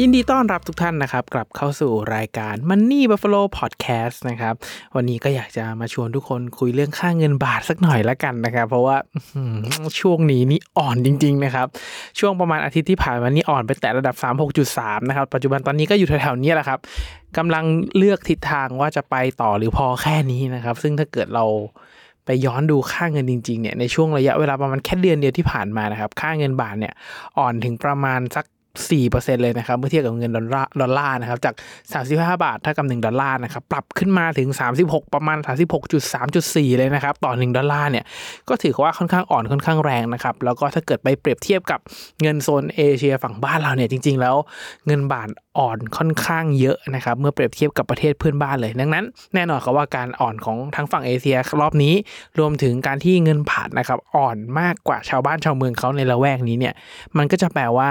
ยินดีต้อนรับทุกท่านนะครับ กลับเข้าสู่รายการ Money Buffalo Podcast นะครับ วันนี้ก็อยากจะมาชวนทุกคนคุยเรื่องค่าเงินบาทสักหน่อยละกันนะครับ เพราะว่าช่วงนี้นี่อ่อนจริง ๆ นะครับ ช่วงประมาณอาทิตย์ที่ผ่านมานี่อ่อนไปแต่ระดับ 36.3 นะครับ ปัจจุบันตอนนี้ก็อยู่แถวๆนี้แหละครับกำลังเลือกทิศทางว่าจะไปต่อหรือพอแค่นี้นะครับ ซึ่งถ้าเกิดเราไปย้อนดูค่าเงินจริงๆเนี่ยในช่วงระยะเวลาประมาณแค่เดือนเดียวที่ผ่านมานะครับ ค่าเงินบาทเนี่ยอ่อนถึงประมาณสัก 4%เลยนะครับเมื่อเทียบกับเงินดอลลาร์ดอลลาร์นะครับจาก 35 บาทเท่ากับ 1 ดอลลาร์นะครับปรับขึ้นมาถึง 36 ประมาณ 36.3.4 เลยนะครับต่อ 1 ดอลลาร์เนี่ยก็ถือว่าค่อนข้างอ่อนค่อนข้างแรงนะครับแล้วก็ถ้าเกิดไปเปรียบเทียบกับเงินโซนเอเชียฝั่งบ้านเราเนี่ยจริง ๆ แล้วเงินบาทอ่อนค่อนข้างเยอะนะครับเมื่อเปรียบเทียบกับประเทศเพื่อนบ้านเลย ดังนั้นแน่นอนครับว่าการอ่อนของทั้งฝั่งเอเชียรอบนี้ รวมถึงการที่เงินบาทนะครับอ่อนมากกว่าชาวบ้านชาวเมืองเขาในละแวกนี้เนี่ยมันก็จะแปลว่า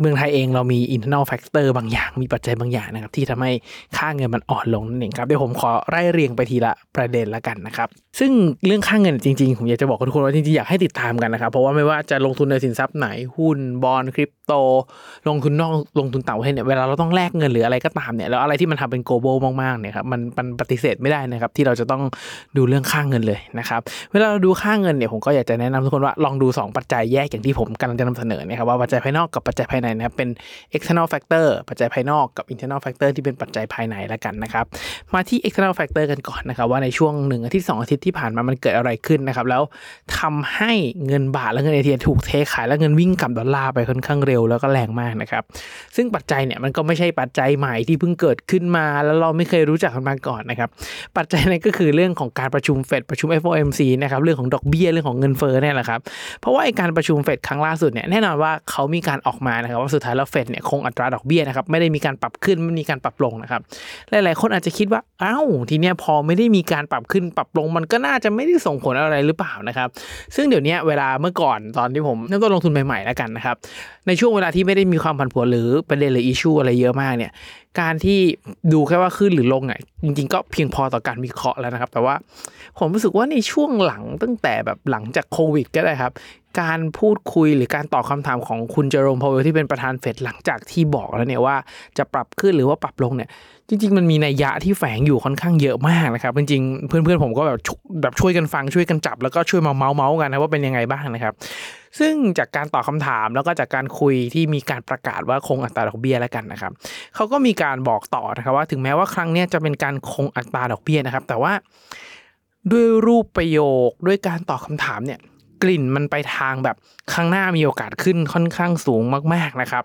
เมืองไทยเองเรามี internal factor บางอย่าง มีปัจจัยบางอย่างนะครับที่ทำให้ค่าเงินมันอ่อนลงนั่นเองครับเดี๋ยวผมขอไล่เรียงไปทีละประเด็นละกันนะครับ ซึ่งเรื่องค่าเงินจริงๆ ผมอยากจะบอกทุกคนว่าจริงๆ อยากให้ติดตามกันนะครับ เพราะว่าไม่ว่าจะลงทุนในสินทรัพย์ไหนหุ้นบอลคริปโต ลงทุนนอกลงทุนต่างประเทศเนี่ยเวลาเราต้องแลกเงินหรืออะไรก็ตามเนี่ยแล้วอะไรที่มันทำเป็น global มากๆเนี่ยครับมันมันปฏิเสธไม่ได้นะครับที่เราจะต้องดูเรื่องค่าเงินเลยนะครับเวลาเราดูค่าเงินเนี่ยผมก็อยากจะแนะนำทุกคนว่าลองดู 2 ปัจจัยแยกอย่างที่ผมกำลังจะนำเสนอนะครับว่าปัจจัยภายนอกกับปัจจัยภายในนะครับเป็น external factor ปัจจัยภายนอกกับ internal factor ที่เป็นปัจจัยภายในแล้วกันนะครับ มาที่ external factor กันก่อนนะครับ ว่าในช่วงหนึ่งอาทิตย์สองอาทิตย์ที่ผ่านมามันเกิดอะไรขึ้นนะครับ แล้วทำให้เงินบาทและเงินเอเชียถูกเทขายและเงินวิ่งกลับดอลลาร์ไปค่อนข้างเร็วแล้วก็แรงมากนะครับ ซึ่งปัจจัยเนี่ยมันก็ไม่ใช่ปัจจัยใหม่ที่เพิ่งเกิดขึ้นมา แล้วเราไม่เคยรู้จักกันมาก่อนนะครับ ปัจจัยนั้นก็คือเรื่องของการประชุมเฟดประชุม FOMC นะครับเรื่องของดอกเบี้ยเรื่องของเงินเฟ้อเนี่ยแหละครับเพราะว่าไอการประชุมเฟดครั้งล่าสุดเนี่ยแน่นอนว่าเขามีการออกมานะครับว่าสุดท้ายแล้วเฟดเนี่ยคงอัตราดอกเบี้ยนะครับไม่ได้มีการปรับขึ้นไม่มีการปรับลงนะครับหลายๆคนอาจจะคิดว่าอ้าวทีเนี้ยพอไม่ได้มีการปรับขึ้นปรับลงมันก็น่าจะไม่ได้ส่งผลอะไรหรือเปล่านะครับ ซึ่งเดี๋ยวนี้เวลาเมื่อก่อนตอนที่ผมเริ่มต้นลงทุนใหม่ๆแล้วกันนะครับในช่วงเวลาที่ไม่ได้มีความผันผวนหรือประเด็นหรืออิชชูอะไรเยอะมากเนี่ยการที่ดูแค่ว่าขึ้นหรือลงอะจริงๆ ก็เพียงพอต่อการวิเคราะห์แล้วนะครับ แต่ว่าผมรู้สึกว่าในช่วงหลังตั้งแต่แบบหลังจากโควิดก็ได้ครับการพูดคุยหรือการตอบคำถามของคุณเจอโรมพาวเวลที่เป็นประธานเฟดหลังจากที่บอกแล้วเนี่ยว่าจะปรับขึ้นหรือว่าปรับลงเนี่ย จริง ๆ มันมีนัยยะที่แฝงอยู่ค่อนข้างเยอะมากนะครับ จริงๆเพื่อนๆผมก็แบบชุแบบช่วยกันฟังช่วยกันจับ แล้วก็ช่วยมาเมาส์เมาส์กันนะว่าเป็นยังไงบ้างนะครับ ซึ่งจากการตอบคำถามแล้วก็จากการคุยที่มีการประกาศว่าคงอัตราดอกเบี้ยแล้วกันนะครับเขาก็มีการบอกต่อนะครับว่าถึงแม้ว่าครั้งนี้จะเป็นการคงอัตราดอกเบี้ยนะครับ แต่ว่าด้วยรูปประโยคด้วยการตอบคำถามเนี่ย กลิ่นมันไปทางแบบข้างหน้ามีโอกาสขึ้นค่อนข้างสูงมากๆนะครับ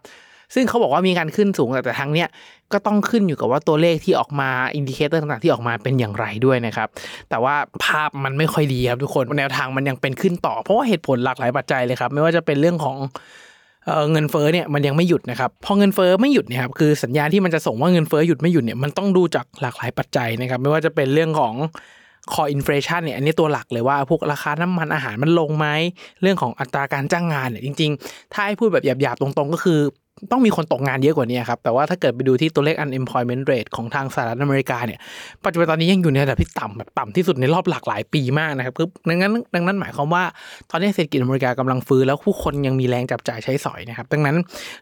ซึ่งเขาบอกว่ามีการขึ้นสูงแต่แต่ทางเนี้ยก็ต้องขึ้นอยู่กับว่าตัวเลขที่ออกมาindicator ต่างๆที่ออกมาเป็นอย่างไรด้วยนะครับ แต่ว่าภาพมันไม่ค่อยดีครับทุกคนแนวทางมันยังเป็นขึ้นต่อ เพราะว่าเหตุผลหลากหลายปัจจัยเลยครับ ไม่ว่าจะเป็นเรื่องของเออเงินเฟ้อเนี่ยมันยังไม่หยุดนะครับพอเงินเฟ้อไม่หยุดเนี่ยครับคือสัญญาณที่มันจะส่งว่าเงินเฟ้อหยุดไม่หยุดเนี่ยมันต้องดูจากหลากหลายปัจจัยนะครับ ไม่ว่าจะเป็นเรื่องของ core inflation เนี่ยอันนี้ตัวหลักเลยว่าพวกราคาน้ำมันอาหารมันลงไหม เรื่องของอัตราการจ้างงานเนี่ยจริง ๆ ถ้าให้พูดแบบหยาบๆ ตรงๆ ก็คือต้องมีคนตกงานเยอะกว่านี้ครับ แต่ว่าถ้าเกิดไปดูที่ตัวเลข unemployment rate ของทางสหรัฐอเมริกาเนี่ย ปัจจุบันตอนนี้ยังอยู่ในระดับที่ต่ำแบบต่ำที่สุดในรอบหลากหลายปีมากนะครับคือดังนั้นดังนั้นหมายความว่าตอนนี้เศรษฐกิจอเมริกากำลังฟื้นแล้วผู้คนยังมีแรงจับจ่ายใช้สอยนะครับ ดังนั้น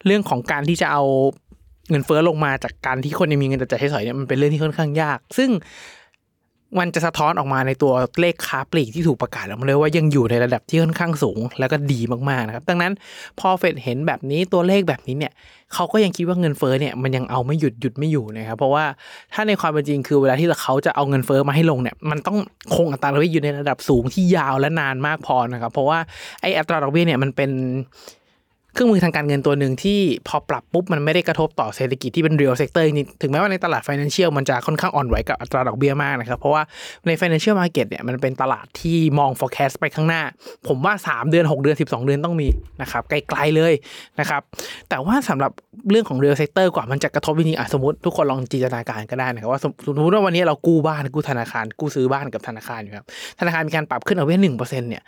เรื่องของการที่จะเอาเงินเฟ้อลงมาจากการที่คนยังมีเงินจับจ่ายใช้สอยเนี่ยมันเป็นเรื่องที่ค่อนข้างยาก ซึ่ง มันจะสะท้อนออกมาในตัวเลขค้าปลีกที่ถูกประกาศออกมาเลยว่ายังอยู่ในระดับที่ค่อนข้างสูง แล้วก็ดีมากๆนะครับ ดังนั้นพอเฟดเห็นแบบนี้ตัวเลขแบบนี้เนี่ยเขาก็ยังคิดว่าเงินเฟ้อเนี่ยมันยังเอาไม่หยุดหยุดไม่อยู่นะครับ เพราะว่าถ้าในความเป็นจริงคือเวลาที่เขาจะเอาเงินเฟ้อมาให้ลงเนี่ยมันต้องคงอัตราดอกเบี้ยอยู่ในระดับสูงที่ยาวและนานมากพอนะครับ เพราะว่าไออัตราดอกเบี้ยเนี่ยมันเป็น เครื่องมือทางการเงินตัวหนึ่งที่พอปรับปุ๊บมันไม่ได้กระทบต่อเศรษฐกิจที่เป็น real sector จริงถึงแม้ว่าในตลาด financial มันจะค่อนข้างอ่อนไหวกับอัตราดอกเบี้ยมากนะครับ เพราะว่าใน financial market เนี่ยมันเป็นตลาดที่มอง forecast ไปข้างหน้า ผมว่า 3 เดือน 6 เดือน 12 เดือนต้องมีนะครับไกลๆเลยนะครับแต่ว่าสำหรับเรื่องของ real sector กว่ามันจะกระทบจริงๆอะสมมติทุกคนลองจินตนาการก็ได้นะครับว่าสมสมมติว่าวันนี้เรากู้บ้านกู้ธนาคารกู้ซื้อบ้านกับธนาคารอยู่ครับธนาคารมีการปรับขึ้นเอาไว้หนึ่งเปอร์เซ็นต์เนี่ย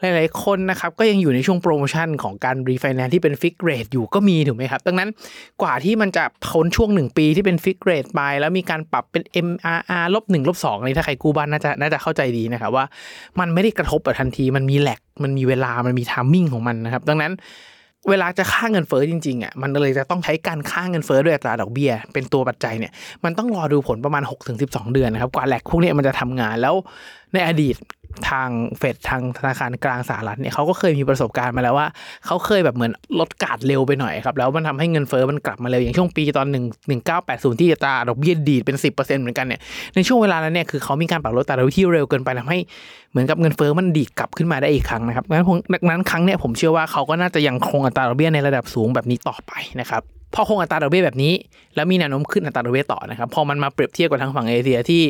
หลายๆคนนะครับก็ยังอยู่ในช่วงโปรโมชั่นของการรีไฟแนนซ์ที่เป็น fixed rate อยู่ก็มีถูกไหมครับ ดังนั้นกว่าที่มันจะพ้นช่วง 1 ปีที่เป็น fixed rate ไปแล้วมีการปรับเป็น MRR ลบหนึ่งลบสองนี่ถ้าใครกู้บ้านน่าจะน่าจะเข้าใจดีนะครับว่ามันไม่ได้กระทบแบบทันทีมันมีแหลกมันมีเวลามันมีทามมิ่งของมันนะครับ ดังนั้นเวลาจะค่าเงินเฟ้อจริงๆอะมันเลยจะต้องใช้การค่าเงินเฟ้อด้วยอัตราดอกเบี้ย เป็นตัวปัจจัยเนี่ยมันต้องรอดูผลประมาณ 6-12 เดือนนะครับกว่าแหลกพวกนี้มันจะทำงานแล้วในอดีต ทางเฟดทางธนาคารกลางสหรัฐเนี่ยเขาก็เคยมีประสบการณ์มาแล้วว่าเขาเคยแบบเหมือนลดกาดเร็วไปหน่อยครับ แล้วมันทำให้เงินเฟ้อมันกลับมาเร็ว อย่างช่วงปีตอน1 1980 ที่อัตราดอกเบี้ยดีดเป็น 10%เหมือนกันเนี่ยในช่วงเวลานั้นเนี่ยคือเขามีการปรับลดอัตราดอกเบี้ยที่เร็วเกินไปทำให้เหมือนกับเงินเฟ้อมันดีดกลับขึ้นมาได้อีกครั้งนะครับดังนั้นดังนั้นครั้งเนี้ยผมเชื่อว่าเขาก็น่าจะยังคงอัตราดอกเบี้ยในระดับสูงแบบนี้ต่อไปนะครับพอคงอัตราดอกเบี้ยแบบนี้ แล้วมีแนวโน้มขึ้นอัตราดอกเบี้ยต่อนะครับพอมันมาเปรียบเทียบกับทางฝั่งเอเชียที่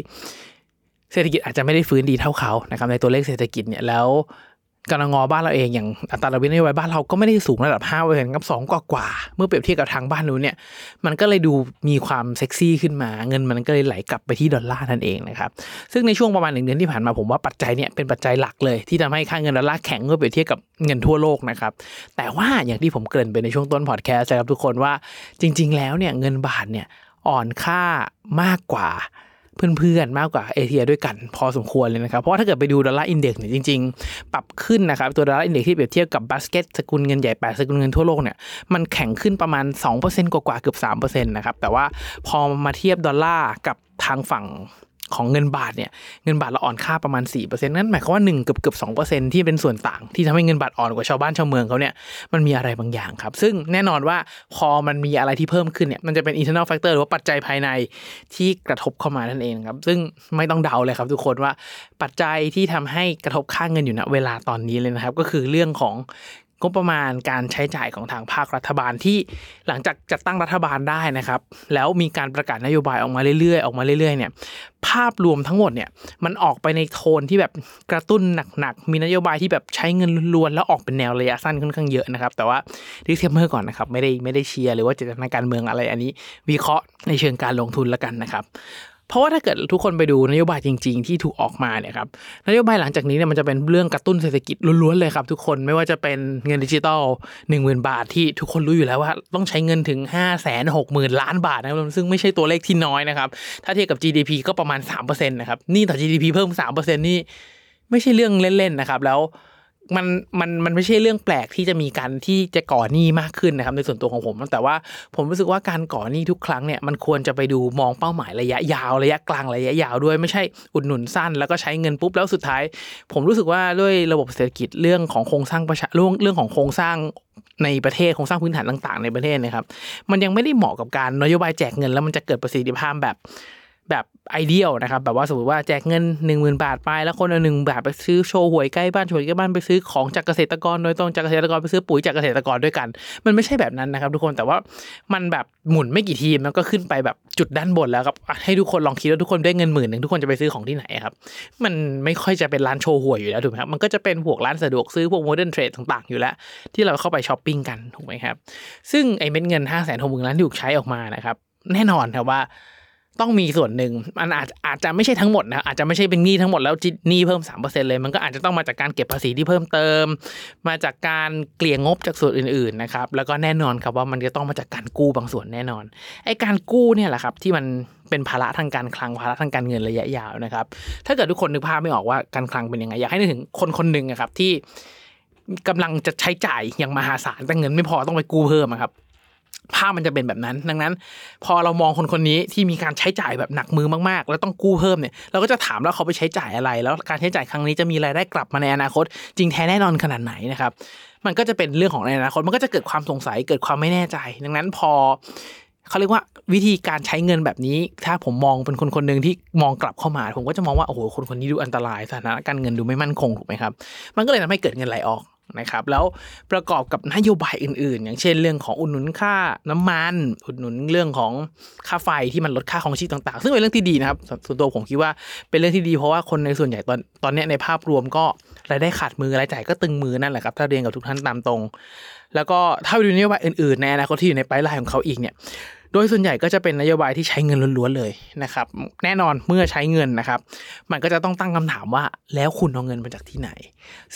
เศรษฐกิจอาจจะไม่ได้ฟื้นดีเท่าเขานะครับในตัวเลขเศรษฐกิจเนี่ยแล้วกรงงบ้านเราเองอย่างอัตราดอกเบี้ยนโยบายบ้านเราก็ไม่ได้สูงระดับ5เปอร์เซ็นต์กับ2กว่ากว่า เมื่อเปรียบเทียบกับทางบ้านนู้นเนี่ยมันก็เลยดูมีความเซ็กซี่ขึ้นมา เงินมันก็เลยไหลกลับไปที่ดอลลาร์นั่นเองนะครับซึ่งในช่วงประมาณหนึ่งเดือนที่ผ่านมาผมว่าปัจจัยเนี่ยเป็นปัจจัยหลักเลย ที่ทำให้ค่าเงินดอลลาร์แข็งเมื่อเปรียบเทียบกับเงินทั่วโลกนะครับแต่ว่าอย่างที่ผมเกริ่นไปในช่วงต้นพอดแคสต์นะครับทุกคนว่าจริง ๆ แล้วเนี่ยเงินบาทเนี่ยอ่อนค่ามากกว่า เพื่อนๆ มากกว่าเอเชียด้วยกันพอสมควรเลยนะครับ เพราะถ้าเกิดไปดู Dollar Index เนี่ยจริงๆ ปรับขึ้นนะครับตัว Dollar Index ที่เปรียบเทียบกับบาสเกตสกุลเงินใหญ่แปดสกุลเงินทั่วโลกเนี่ยมันแข็งขึ้นประมาณ 2%กว่าๆเกือบ3%นะครับแต่ว่าพอมาเทียบดอลลาร์กับทางฝั่ง ของเงินบาทเนี่ยเงินบาทเราอ่อนค่าประมาณ4%นั่นหมายความว่า1เกือบเกือบ2%ที่เป็นส่วนต่าง ที่ทำให้เงินบาทอ่อนกว่าชาวบ้านชาวเมืองเขาเนี่ยมันมีอะไรบางอย่างครับ ซึ่งแน่นอนว่าพอมันมีอะไรที่เพิ่มขึ้นเนี่ยมันจะเป็น internal factor หรือว่าปัจจัยภายในที่กระทบเข้ามานั่นเองครับ ซึ่งไม่ต้องเดาเลยครับทุกคนว่าปัจจัยที่ทำให้กระทบค่าเงินอยู่ณเวลาตอนนี้เลยนะครับ ก็คือเรื่องของ งบประมาณการใช้จ่ายของทางภาครัฐบาลที่หลังจากจัดตั้งรัฐบาลได้นะครับ แล้วมีการประกาศนโยบายออกมาเรื่อยๆออกมาเรื่อยๆเนี่ยภาพรวมทั้งหมดเนี่ยมันออกไปในโทนที่แบบกระตุ้นหนักๆมีนโยบายที่แบบใช้เงินล้วนๆแล้วออกเป็นแนวระยะสั้นค่อนข้างเยอะนะครับ แต่ว่า disclaimer ก่อนนะครับไม่ได้ไม่ได้เชียร์หรือว่าเจตนาการเมืองอะไรอันนี้ วิเคราะห์ในเชิงการลงทุนแล้วกันนะครับ เพราะว่าถ้าเกิดทุกคนไปดูนโยบายจริง ๆ ที่ถูกออกมาเนี่ยครับนโยบายหลังจากนี้เนี่ยมันจะเป็นเรื่องกระตุ้นเศรษฐกิจล้วนๆเลยครับ ทุกคนไม่ว่าจะเป็นเงินดิจิตอล1 0,000 บาทที่ทุกคนรู้อยู่แล้วว่าต้องใช้เงินถึง 5 6 0 0 0 0 ล้านบาทนะครับซึ่งไม่ใช่ตัวเลขที่น้อยนะครับถ้าเทียบกับ GDP ก็ประมาณ3%นะครับนี่ต่อ GDP เพิ่ม 3%นี่ไม่ใช่เรื่องเล่นๆนะครับแล้ว มันมันมันไม่ใช่เรื่องแปลกที่จะมีการที่จะก่อหนี้มากขึ้นนะครับในส่วนตัวของผม แต่ว่าผมรู้สึกว่าการก่อหนี้ทุกครั้งเนี่ยมันควรจะไปดูมองเป้าหมายระยะยาวระยะกลางระยะยาวด้วยไม่ใช่อุดหนุนสั้น แล้วก็ใช้เงินปุ๊บแล้วสุดท้าย ผมรู้สึกว่าด้วยระบบเศรษฐกิจเรื่องของโครงสร้างประชาเรื่องเรื่องของโครงสร้างในประเทศโครงสร้างพื้นฐานต่าง ๆ ในประเทศนะครับ มันยังไม่ได้เหมาะกับการนโยบายแจกเงินแล้วมันจะเกิดประสิทธิภาพแบบ แบบไอเดียลนะครับแบบว่าสมมติว่าแจกเงิน 1 0,000 บาทไปแล้วคนเอาหนึ่งบาทไปซื้อโชว์หวยใกล้บ้านโชว์ใกล้บ้านไปซื้อของจากเกษตรกรโดยตรงจากเกษตรกรไปซื้อปุ๋ยจากเกษตรกรด้วยกัน มันไม่ใช่แบบนั้นนะครับ ทุกคนแต่ว่ามันแบบหมุนไม่กี่ทีมแล้วก็ขึ้นไปแบบจุดด้านบนแล้วครับให้ทุกคนลองคิดว่าทุกคนได้เงินหมื่นหนึ่งทุกคนจะไปซื้อของที่ไหนครับมันไม่ค่อยจะเป็นร้านโชว์หวยอยู่แล้วถูกไหมครับมันก็จะเป็นพวกร้านสะดวกซื้อพวกโมเดิร์นเทรดต่างๆอยู่แล้ว ที่เราเข้าไปช้อปปิ้งกันถูกไหมครับซึ่งไอ้เม็ดเงิน5้าแสนหกหมื่นล้านที่ถูกใช้ออกมานะครับแน่นอนครับว่า ต้องมีส่วนหนึ่งมันอาจอาจจะไม่ใช่ทั้งหมดนะอาจจะไม่ใช่เป็นหนี้ทั้งหมดแล้วหนี้เพิ่ม 3%เลย มันก็อาจจะต้องมาจากการเก็บภาษีที่เพิ่มเติม มาจากการเกลี่ยงบจากส่วนอื่นๆนะครับแล้วก็แน่นอนครับว่ามันจะต้องมาจากการกู้บางส่วนแน่นอนไอ้การกู้เนี่ยแหละครับที่มันเป็นภาระทางการคลังภาระทางการเงินระยะยาวนะครับ ถ้าเกิดทุกคนนึกภาพไม่ออกว่าการคลังเป็นยังไงอยากให้นึกถึงคนคนหนึ่งนะครับที่กำลังจะใช้จ่ายอย่างมหาศาลแต่เงินไม่พอต้องไปกู้เพิ่มครับ ภาพมันจะเป็นแบบนั้น ดังนั้น พอเรามองคนคนนี้ที่มีการใช้จ่ายแบบหนักมือมากๆ แล้วต้องกู้เพิ่มเนี่ยเราก็จะถามแล้วเขาไปใช้จ่ายอะไร แล้วการใช้จ่ายครั้งนี้จะมีรายได้กลับมาในอนาคต จริงแท้แน่นอนขนาดไหนนะครับมันก็จะเป็นเรื่องของในอนาคตมันก็จะเกิดความสงสัยเกิดความไม่แน่ใจ ดังนั้นพอเขาเรียกว่าวิธีการใช้เงินแบบนี้ ถ้าผมมองเป็นคนคนหนึ่งที่มองกลับเข้ามา ผมก็จะมองว่าโอ้โหคนคนนี้ดูอันตรายสถานะการเงินดูไม่มั่นคงถูกไหมครับ มันก็เลยทำให้เกิดเงินไหลออก นะครับแล้วประกอบกับนโยบายอื่นๆ อย่างเช่นเรื่องของอุดหนุนค่าน้ำมันอุดหนุนเรื่องของค่าไฟที่มันลดค่าของชีพต่าง ๆ ซึ่งเป็นเรื่องที่ดีนะครับส่วนตัวผมคิดว่าเป็นเรื่องที่ดีเพราะว่าคนในส่วนใหญ่ตอนตอนนี้ในภาพรวมก็รายได้ขาดมือรายจ่ายก็ตึงมือนั่นแหละครับถ้าเรียนกับทุกท่านตามตรง แล้วก็ถ้าไปดูนโยบายอื่นๆในอนาคตที่อยู่ในปลายลายของเขาอีกเนี่ยโดยส่วนใหญ่ก็จะเป็นนโยบายที่ใช้เงินล้วนๆเลยนะครับ แน่นอนเมื่อใช้เงินนะครับ มันก็จะต้องตั้งคำถามว่าแล้วคุณเอาเงินมาจากที่ไหน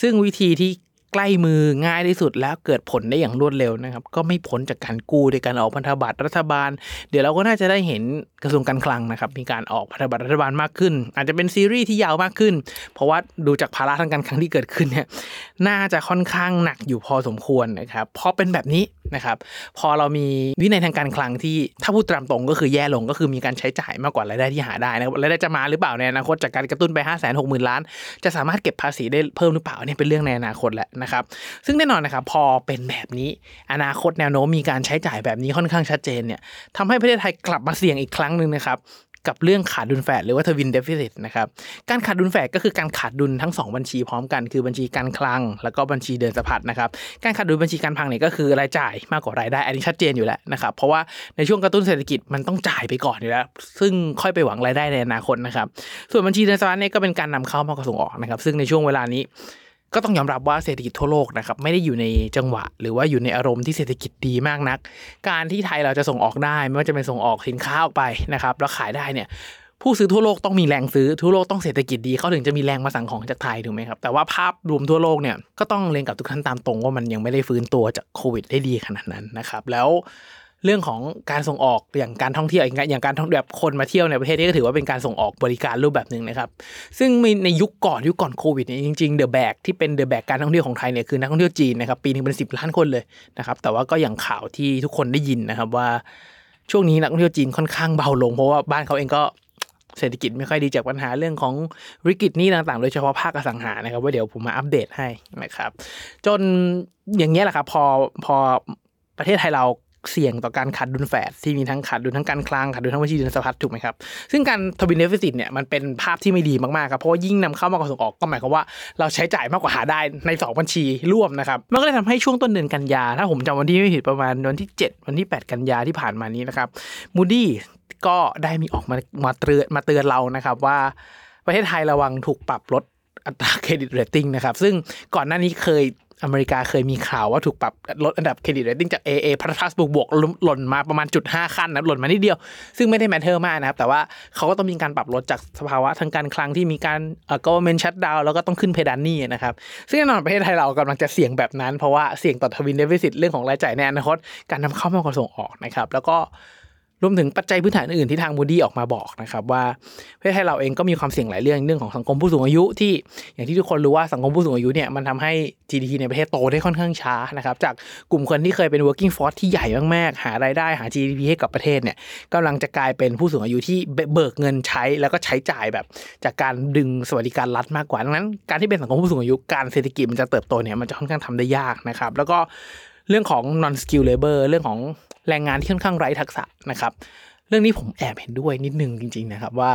ซึ่งวิธีที่ ใกล้มือง่ายที่สุดแล้วเกิดผลได้อย่างรวดเร็วนะครับ ก็ไม่พ้นจากการกู้โดยการออกพันธบัตรรัฐบาล เดี๋ยวเราก็น่าจะได้เห็น กระทรวงการคลังนะครับมีการออกพันธบัตรรัฐบาลมากขึ้น อาจจะเป็นซีรีส์ที่ยาวมากขึ้น เพราะว่าดูจากภาระทางการคลังที่เกิดขึ้นเนี่ยน่าจะค่อนข้างหนักอยู่พอสมควรนะครับพอเป็นแบบนี้นะครับพอเรามีวินัยทางการคลังที่ถ้าพูดตามตรงก็คือแย่ลงก็คือมีการใช้จ่ายมากกว่ารายได้ที่หาได้นะครับรายได้จะมาหรือเปล่าในอนาคตจากการกระตุ้นไป 5 6 0 0 0 0ล้าน จะสามารถเก็บภาษีได้เพิ่มหรือเปล่าเนี่ยเป็นเรื่องในอนาคตแหละนะครับซึ่งแน่นอนนะครับพอเป็นแบบนี้อนาคตแนวโน้มมีการใช้จ่ายแบบนี้ค่อนข้างชัดเจนเนี่ยทำให้ประเทศไทยกลับมาเสี่ยงอีกครั้งหนึ่งนะครับกับเรื่องขาดดุลแฝดหรือว่าทวินเดฟิซิตนะครับการขาดดุลแฝดก็คือการขาดดุลทั้ง 2 บัญชีพร้อมกันคือบัญชีการคลัง แล้วก็บัญชีเดินสะพัดนะครับการขาดดุลบัญชีการคลังเนี่ยก็คือรายจ่ายมากกว่ารายได้อันนี้ชัดเจนอยู่แล้วนะครับเพราะว่าในช่วงกระตุ้นเศรษฐกิจมันต้องจ่ายไปก่อนอยู่แล้ว ซึ่งค่อยไปหวังรายได้ในอนาคตนะครับส่วนบัญชีเดินสะพัดเนี่ยก็เป็นการนำเข้ามากกว่าส่งออกนะครับซึ่งในช่วงเวลานี้ ก็ต้องยอมรับว่าเศรษฐกิจทั่วโลกนะครับไม่ได้อยู่ในจังหวะ หรือว่าอยู่ในอารมณ์ที่เศรษฐกิจดีมากนัก การที่ไทยเราจะส่งออกได้ไม่ว่าจะเป็นส่งออกสินค้าออกไปนะครับแล้วขายได้เนี่ยผู้ซื้อทั่วโลกต้องมีแรงซื้อทั่วโลกต้องเศรษฐกิจดีเขาถึงจะมีแรงมาสั่งของจากไทยถูกไหมครับแต่ว่าภาพรวมทั่วโลกเนี่ยก็ต้องเรียนกับทุกท่านตามตรงว่ามันยังไม่ได้ฟื้นตัวจากโควิดได้ดีขนาดนั้นนะครับแล้ว เรื่องของการส่งออกอย่างการท่องเที่ยวอย่างการท่องแบบคนมาเที่ยวในประเทศนี้ก็ถือว่าเป็นการส่งออกบริการรูปแบบหนึ่งนะครับ ซึ่งในยุคก่อนยุคก่อนโควิดเนี่ยจริงๆเดอะแบกที่เป็นเดอะแบกการท่องเที่ยวของไทยเนี่ยคือนักท่องเที่ยวจีนนะครับปีนึงเป็นสิบล้านคนเลยนะครับแต่ว่าก็อย่างข่าวที่ทุกคนได้ยินนะครับว่า ช่วงนี้นักท่องเที่ยวจีนค่อนข้างเบาลง เพราะว่าบ้านเขาเองก็เศรษฐกิจไม่ค่อยดีจากปัญหาเรื่องของวิกฤตนี้ต่างๆ โดยเฉพาะภาคอสังหานะครับว่าเดี๋ยวผมมาอัปเดตให้นะครับ จนอย่างเงี้ยแหละครับพอพอประเทศไทยเรา เสี่ยงต่อการขาดดุลแฝดที่มีทั้งขาดดุลทั้งการคลังขาดดุลทั้งบัญชีเดินสะพัดถูกไหมครับ ซึ่งการ twin deficit เนี่ยมันเป็นภาพที่ไม่ดีมากๆครับเพราะว่ายิ่งนำเข้ามากกว่าส่งออกก็หมายความว่าเราใช้จ่ายมากกว่าหาได้ใน 2 บัญชีร่วมนะครับมันก็เลยทำให้ช่วงต้นเดือนกันยา ถ้าผมจำวันที่ไม่ผิดประมาณวันที่ 7 วันที่ 8 กันยาที่ผ่านมานี้นะครับ Moody's ก็ได้มีออกมามาเตือนมาเตือนเรานะครับว่าประเทศไทยระวังถูกปรับลด อัตรา credit rating นะครับ ซึ่งก่อนหน้านี้เคยอเมริกาเคยมีข่าวว่าถูกปรับลดอันดับ credit rating จาก AA พัททัสบวกบวกหล่นมาประมาณจุดห้าขั้นนะหล่นมานิดเดียว ซึ่งไม่ได้ matter มากนะครับ แต่ว่าเขาก็ต้องมีการปรับลดจากสภาวะทางการคลังที่มีการเอ่อ government shutdown แล้วก็ต้องขึ้นเพดานหนี้นะครับ ซึ่งแน่นอนประเทศไทยเรากำลังจะเสี่ยงแบบนั้น เพราะว่าเสี่ยงต่อ twin deficit เรื่องของรายจ่ายในอนาคตการนำเข้ามากกว่าส่งออกนะครับแล้วก็ รวมถึงปัจจัยพื้นฐานอื่นที่ทาง Moody's ออกมาบอกนะครับว่าประเทศไทยเราเองก็มีความเสี่ยงหลายเรื่องเรื่องของสังคมผู้สูงอายุที่อย่างที่ทุกคนรู้ว่าสังคมผู้สูงอายุเนี่ยมันทำให้ GDP ในประเทศโตได้ค่อนข้างช้านะครับจากกลุ่มคนที่เคยเป็น working force ที่ใหญ่มากๆหารายได้หา GDP ให้กับประเทศเนี่ยกำลังจะกลายเป็นผู้สูงอายุที่เบิกเงินใช้แล้วก็ใช้จ่ายแบบจากการดึงสวัสดิการรัฐมากกว่าดังนั้น การที่เป็นสังคมผู้สูงอายุการเศรษฐกิจมันจะเติบโตเนี่ยมันจะค่อนข้างทำได้ยากนะครับแล้วก็ เรื่องของ non skill labor เรื่องของแรงงานที่ค่อนข้างไร้ทักษะนะครับ เรื่องนี้ผมแอบเห็นด้วยนิดนึงจริงๆนะครับว่า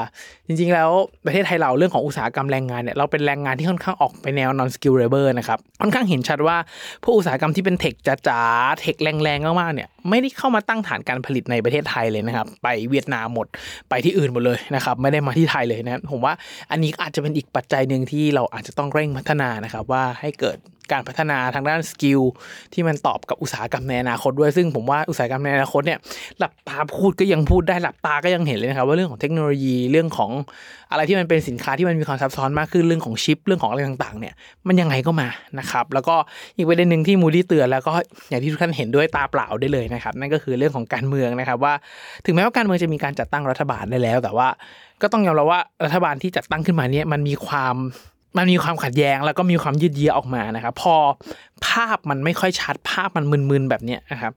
จริง ๆ แล้วประเทศไทยเราเรื่องของอุตสาหกรรมแรงงานเนี่ยเราเป็นแรงงานที่ค่อนข้างออกไปแนว non skill labor นะครับค่อนข้างเห็นชัดว่าพวกอุตสาหกรรมที่เป็นเทคจ๋าๆเทคแรงๆมากๆเนี่ยไม่ได้เข้ามาตั้งฐานการผลิตในประเทศไทยเลยนะครับ ไปเวียดนามหมดไปที่อื่นหมดเลยนะครับไม่ได้มาที่ไทยเลยนะผมว่าอันนี้อาจจะเป็นอีกปัจจัยหนึ่งที่เราอาจจะต้องเร่งพัฒนานะครับว่าให้เกิด การพัฒนาทางด้านสกิลที่มันตอบกับอุตสาหกรรมในอนาคตด้วยซึ่งผมว่าอุตสาหกรรมในอนาคตเนี่ยหลับตาพูดก็ยังพูดได้หลับตาก็ยังเห็นเลยนะครับว่าเรื่องของเทคโนโลยีเรื่องของอะไรที่มันเป็นสินค้าที่มันมีความซับซ้อนมากขึ้นเรื่องของชิปเรื่องของอะไรต่างๆเนี่ยมันยังไงก็มานะครับแล้วก็อีกประเด็นหนึ่งที่มูดี้เตือนแล้วก็อย่างที่ทุกท่านเห็นด้วยตาเปล่าได้เลยนะครับนั่นก็คือเรื่องของการเมืองนะครับว่า ถึงแม้ว่าการเมืองจะมีการจัดตั้งรัฐบาลได้แล้ว แต่ว่าก็ต้องยอมรับว่ารัฐบาลที่จัดตั้งขึ้นมาเนี่ยมันมีความ มันมีความขัดแย้งแล้วก็มีความยืดเยื้อออกมานะครับ พอภาพมันไม่ค่อยชัดภาพมันมึนๆแบบเนี้ยนะครับ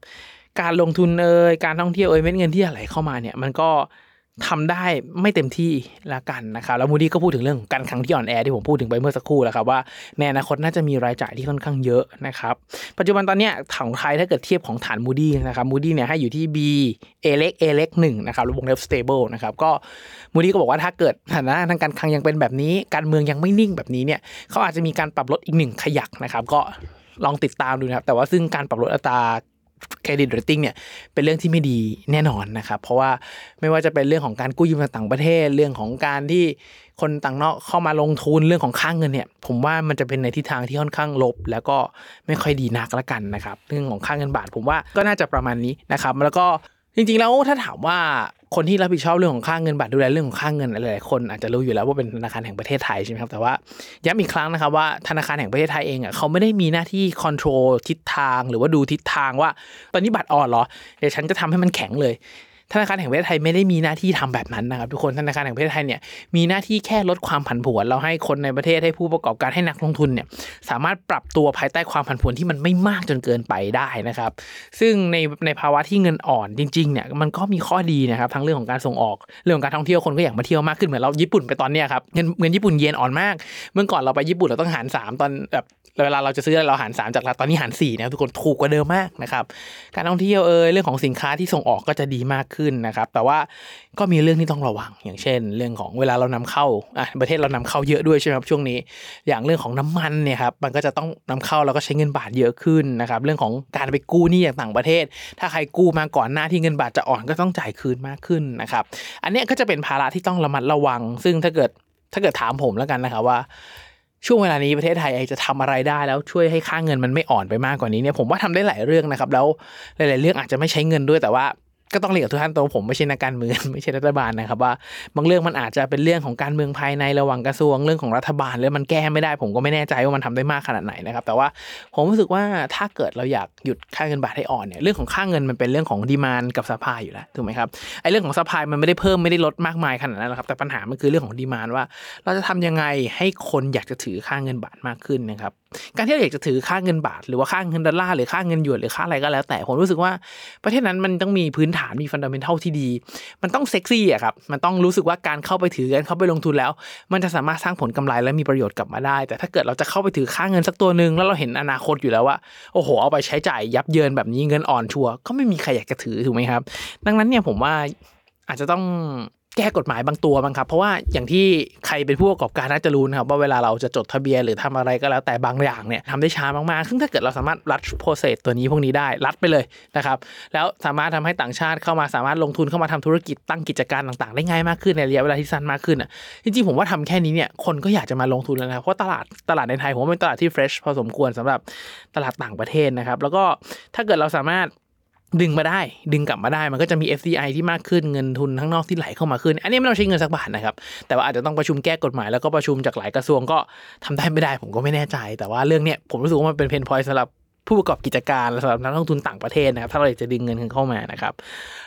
การลงทุนเอ่ยการท่องเที่ยวเอ่ยเม็ดเงินที่ไหลเข้ามาเนี่ย มันก็ ทำได้ไม่เต็มที่ละกันนะครับแล้ว Moody's ก็พูดถึงเรื่องการคลังที่อ่อนแอที่ผมพูดถึงไปเมื่อสักครู่แล้วครับว่าในอนาคตน่าจะมีรายจ่ายที่ค่อนข้างเยอะนะครับปัจจุบันตอนนี้ทางไทยถ้าเกิดเทียบของฐาน Moody's นะครับ Moody's เนี่ยให้อยู่ที่ B A เล็ก A เล็กหนึ่งนะครับวงเล็บ stable นะครับก็ Moody's ก็บอกว่าถ้าเกิดฐานะทางการคลังยังเป็นแบบนี้ การเมืองยังไม่นิ่งแบบนี้เนี่ยเขาอาจจะมีการปรับลดอีกหนึ่งขยักนะครับก็ลองติดตามดูนะครับแต่ว่าซึ่งการปรับลดอัตรา credit rating เนี่ยเป็นเรื่องที่ไม่ดีแน่นอนนะครับ เพราะว่าไม่ว่าจะเป็นเรื่องของการกู้ยืมจากต่างประเทศ เรื่องของการที่คนต่างนอกเข้ามาลงทุนเรื่องของค่าเงินเนี่ย ผมว่ามันจะเป็นในทิศทางที่ค่อนข้างลบ แล้วก็ไม่ค่อยดีนักละกันนะครับ เรื่องของค่าเงินบาทผมว่าก็น่าจะประมาณนี้นะครับ แล้วก็จริงๆแล้วถ้าถามว่า คนที่รับผิดชอบเรื่องของค่าเงินบาทดูแลเรื่องของค่าเงินหลายๆคนอาจจะรู้อยู่แล้วว่าเป็นธนาคารแห่งประเทศไทยใช่ไหมครับแต่ว่าย้ำอีกครั้งนะครับว่าธนาคารแห่งประเทศไทยเองอะเขาไม่ได้มีหน้าที่คอนโทรลทิศทางหรือว่าดูทิศทางว่าตอนนี้บัตรอ่อนเหรอเดี๋ยวฉันจะทำให้มันแข็งเลย ธนาคารแห่งประเทศไทยไม่ได้มีหน้าที่ทำแบบนั้นนะครับทุกคนธนาคารแห่งประเทศไทยเนี่ยมีหน้าที่แค่ลดความผันผวนเราให้คนในประเทศให้ผู้ประกอบการให้นักลงทุนเนี่ยสามารถปรับตัวภายใต้ความผันผวนที่มันไม่มากจนเกินไปได้นะครับ ซึ่งในในภาวะที่เงินอ่อนจริงๆเนี่ยมันก็มีข้อดีนะครับทั้งเรื่องของการส่งออกเรื่องของการท่องเที่ยวคนก็อยากมาเที่ยวมากขึ้นเหมือนเราญี่ปุ่นไปตอนเนี้ยครับเงินเงินญี่ปุ่นเยนอ่อนมากเมื่อก่อนเราไปญี่ปุ่นเราต้องหาร 3 ตอนแบบเวลาเราจะซื้อเราหาร 3 จากตอนนี้หาร4นะทุกคนถูกกว่าเดิมมากนะครับการท่องเที่ยวเอยเรื่องของสินค้าที่ส่งออกก็จะดีมากขึ้นนะครับ แต่ว่าก็มีเรื่องที่ต้องระวัง อย่างเช่น เรื่องของเวลาเรานำเข้าอะประเทศเรานำเข้าเยอะด้วยใช่ไหมครับช่วงนี้ อย่างเรื่องของน้ำมันเนี่ยครับมันก็จะต้องนำเข้าแล้วก็ใช้เงินบาทเยอะขึ้นนะครับเรื่องของการไปกู้หนี้จากต่างประเทศ ถ้าใครกู้มาก่อนหน้าที่เงินบาทจะอ่อนก็ต้องจ่ายคืนมากขึ้นนะครับ อันนี้ก็จะเป็นภาระที่ต้องระมัดระวัง ซึ่งถ้าเกิดถ้าเกิดถามผมแล้วกันนะครับว่าช่วงเวลานี้ประเทศไทยจะทำอะไรได้แล้วช่วยให้ค่าเงินมันไม่อ่อนไปมากกว่านี้เนี่ยผมว่าทำได้หลายเรื่องนะครับ แล้วหลาย ๆ เรื่องอาจจะไม่ใช้เงินด้วยแต่ว่า ก็ต้องเรียนกับทุกท่านตัวผมไม่ใช่นักการเมืองไม่ใช่รัฐบาลนะครับว่าบางเรื่องมันอาจจะเป็นเรื่องของการเมืองภายในระหว่างกระทรวงเรื่องของรัฐบาลแล้วมันแก้ไม่ได้ ผมก็ไม่แน่ใจว่ามันทำได้มากขนาดไหนนะครับ แต่ว่าผมรู้สึกว่าถ้าเกิดเราอยากหยุดค่าเงินบาทให้อ่อนเนี่ยเรื่องของค่าเงินมันเป็นเรื่องของ demand กับ supply อยู่แล้วถูกไหมครับไอ้เรื่องของ supply มันไม่ได้เพิ่มไม่ได้ลดมากมายขนาดนั้นหรอกครับแต่ปัญหามันคือเรื่องของ demand ว่า เราจะทำยังไงให้คนอยากจะถือค่าเงินบาทมากขึ้นนะครับ การที่เราอยากจะถือค่าเงินบาท หรือว่าค่าเงินดอลลาร์หรือค่าเงินหยวนหรือค่าอะไรก็แล้ว แต่ผมรู้สึกว่าประเทศนั้นมันต้องมีพื้นฐานมี fundamental ที่ดี มันต้องเซ็กซี่อะครับมันต้องรู้สึกว่าการเข้าไปถือกันเข้าไปลงทุนแล้ว มันจะสามารถสร้างผลกำไรและมีประโยชน์กลับมาได้ แต่ถ้าเกิดเราจะเข้าไปถือค่าเงินสักตัวหนึ่งแล้วเราเห็นอนาคตอยู่แล้วว่าโอ้โหเอาไปใช้จ่ายยับเยินแบบนี้เงินอ่อนชัวก็ไม่มีใครอยากจะถือถูกไหมครับ ดังนั้นเนี่ยผมว่าอาจจะต้อง แก้กฎหมายบางตัวบ้างครับ เพราะว่าอย่างที่ใครเป็นผู้ประกอบการน่าจะรู้นะครับว่าเวลาเราจะจดทะเบียนหรือทำอะไรก็แล้วแต่บางอย่างเนี่ยทำได้ช้ามากๆ ซึ่งถ้าเกิดเราสามารถรัดโปรเซสตัวนี้พวกนี้ได้รัดไปเลยนะครับ แล้วสามารถทำให้ต่างชาติเข้ามาสามารถลงทุนเข้ามาทำธุรกิจตั้งกิจการต่างๆ ได้ง่ายมากขึ้นในระยะเวลาที่สั้นมากขึ้นอะจริงๆผมว่าทำแค่นี้เนี่ยคนก็อยากจะมาลงทุนแล้วนะเพราะตลาดตลาดในไทยผมว่าเป็นตลาดที่เฟรชพอสมควรสำหรับตลาดต่างประเทศนะครับแล้วก็ถ้าเกิดเราสามารถ ดึงมาได้ ดึงกลับมาได้มันก็จะมี FDI ที่มากขึ้นเงินทุนข้างนอกที่ไหลเข้ามาขึ้น อันนี้ไม่ต้องใช้เงินสักบาทนะครับ แต่ว่าอาจจะต้องประชุมแก้กฎหมายแล้วก็ประชุมจากหลายกระทรวงก็ทำได้ไม่ได้ผมก็ไม่แน่ใจ แต่ว่าเรื่องเนี้ยผมรู้สึกว่ามันเป็นเพนพอยต์สำหรับผู้ประกอบกิจการสำหรับนักลงทุนต่างประเทศนะครับถ้าเราอยากจะดึงเงินเข้ามานะครับ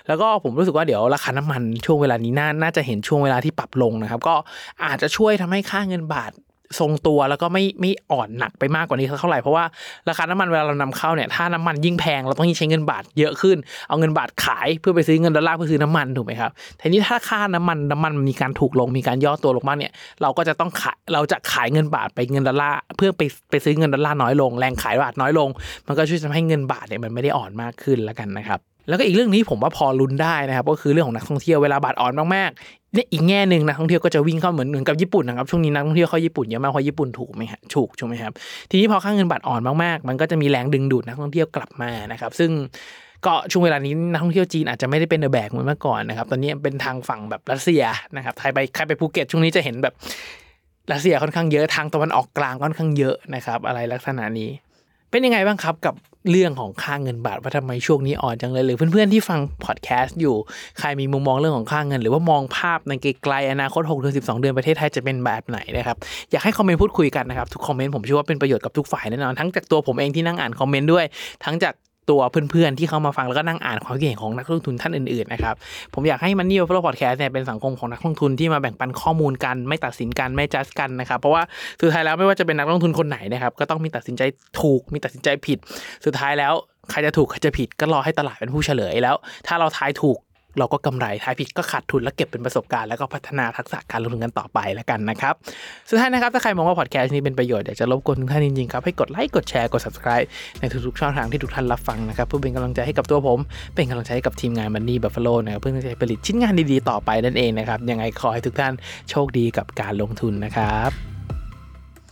แล้วก็ผมรู้สึกว่าเดี๋ยวราคาน้ำมันช่วงเวลานี้น่าน่าจะเห็นช่วงเวลาที่ปรับลงนะครับ ก็อาจจะช่วยทำให้ค่าเงินบาท ทรงตัวแล้วก็ไม่ไม่อ่อนหนักไปมากกว่านี้เท่าไหร่เพราะว่าราคาน้ำมันเวลาเรานำเข้าเนี่ยถ้าน้ำมันยิ่งแพงเราต้องยิ่งใช้เงินบาทเยอะขึ้น เอาเงินบาทขายเพื่อไปซื้อเงินดอลลาร์เพื่อซื้อน้ำมันถูกไหมครับทีนี้ถ้าค่าน้ำมันน้ำมันมีการถูกลงมีการย่อตัวลงมากเนี่ยเราก็จะต้องขายเราจะขายเงินบาทไปเงินดอลลาร์เพื่อไปไปซื้อเงินดอลลาร์น้อยลงแรงขายบาทน้อยลง มันก็ช่วยทำให้เงินบาทเนี่ยมันไม่ได้อ่อนมากขึ้นแล้วกันนะครับแล้วก็อีกเรื่องนี้ผมว่าพอลุ้นได้นะครับก็คือเรื่องของนักท่องเที่ยวเวลาบาทอ่อนมากๆ เนี่ยอีกแง่หนึ่งนักท่องเที่ยวก็จะวิ่งเข้าเหมือนเหมือนกับญี่ปุ่นนะครับช่วงนี้นักท่องเที่ยวเข้าญี่ปุ่นเยอะมากเพราะญี่ปุ่นถูกไหมฮะถูกใช่ไหมครับทีนี้พอค่าเงินบาทอ่อนมากๆ มันก็จะมีแรงดึงดูดนักท่องเที่ยวกลับมานะครับ ซึ่งก็ช่วงเวลานี้นักท่องเที่ยวจีนอาจจะไม่ได้เป็นเดอะแบกเหมือนเมื่อก่อนนะครับ ตอนนี้เป็นทางฝั่งแบบรัสเซียนะครับใครไปใครไปภูเก็ตช่วงนี้จะเห็นแบบรัสเซียค่อนข้างเยอะทางตะวันออกกลางค่อนข้างเยอะนะครับ อะไรลักษณะนี้ เป็นยังไงบ้างครับกับเรื่องของค่าเงินบาทว่าทำไมช่วงนี้อ่อนจังเลยหรือเพื่อนๆที่ฟังพอดแคสต์อยู่ใครมีมุมมองเรื่องของค่าเงิน หรือว่ามองภาพในไกลๆอนาคต6เดือน12 เดือนประเทศไทยจะเป็นแบบไหนนะครับอยากให้คอมเมนต์พูดคุยกันนะครับทุกคอมเมนต์ผมเชื่อว่าเป็นประโยชน์กับทุกฝ่ายแน่นอนทั้งจากตัวผมเองที่นั่งอ่านคอมเมนต์ด้วย ทั้งจาก ตัวเพื่อนๆ ที่เข้ามาฟังแล้วก็นั่งอ่านความคิดเห็นของนักลงทุนท่านอื่นๆนะครับผมอยากให้มันนี่ฟลอพอดแคสต์เนี่ยเป็นสังคมของนักลงทุนที่มาแบ่งปันข้อมูลกันไม่ตัดสินกันไม่จัดกันนะครับเพราะว่าสุดท้ายแล้วไม่ว่าจะเป็นนักลงทุนคนไหนนะครับก็ต้องมีตัดสินใจถูกมีตัดสินใจผิด สุดท้ายแล้วใครจะถูกใครจะผิดก็รอให้ตลาดเป็นผู้เฉลยแล้ว ถ้าเราทายถูก เราก็กำไรทายผิดก็ขาดทุนแล้วเก็บเป็นประสบการณ์แล้วก็พัฒนาทักษะการลงทุนกันต่อไปแล้วกันนะครับสุดท้ายนะครับถ้าใครมองว่าพอดแคสต์นี้เป็นประโยชน์อยากจะรบกวนทุกท่านจริงๆครับให้กดไลค์กดแชร์กด subscribe ในทุกๆช่องทางที่ทุกท่านรับฟังนะครับเพื่อเป็นกำลังใจให้กับตัวผม เป็นกำลังใจให้กับทีมงานมันนี่บัฟฟาโลนะครับเพื่อที่จะผลิตชิ้นงานดีๆต่อไปนั่นเองนะครับยังไงขอให้ทุกท่านโชคดีกับการลงทุนนะครับ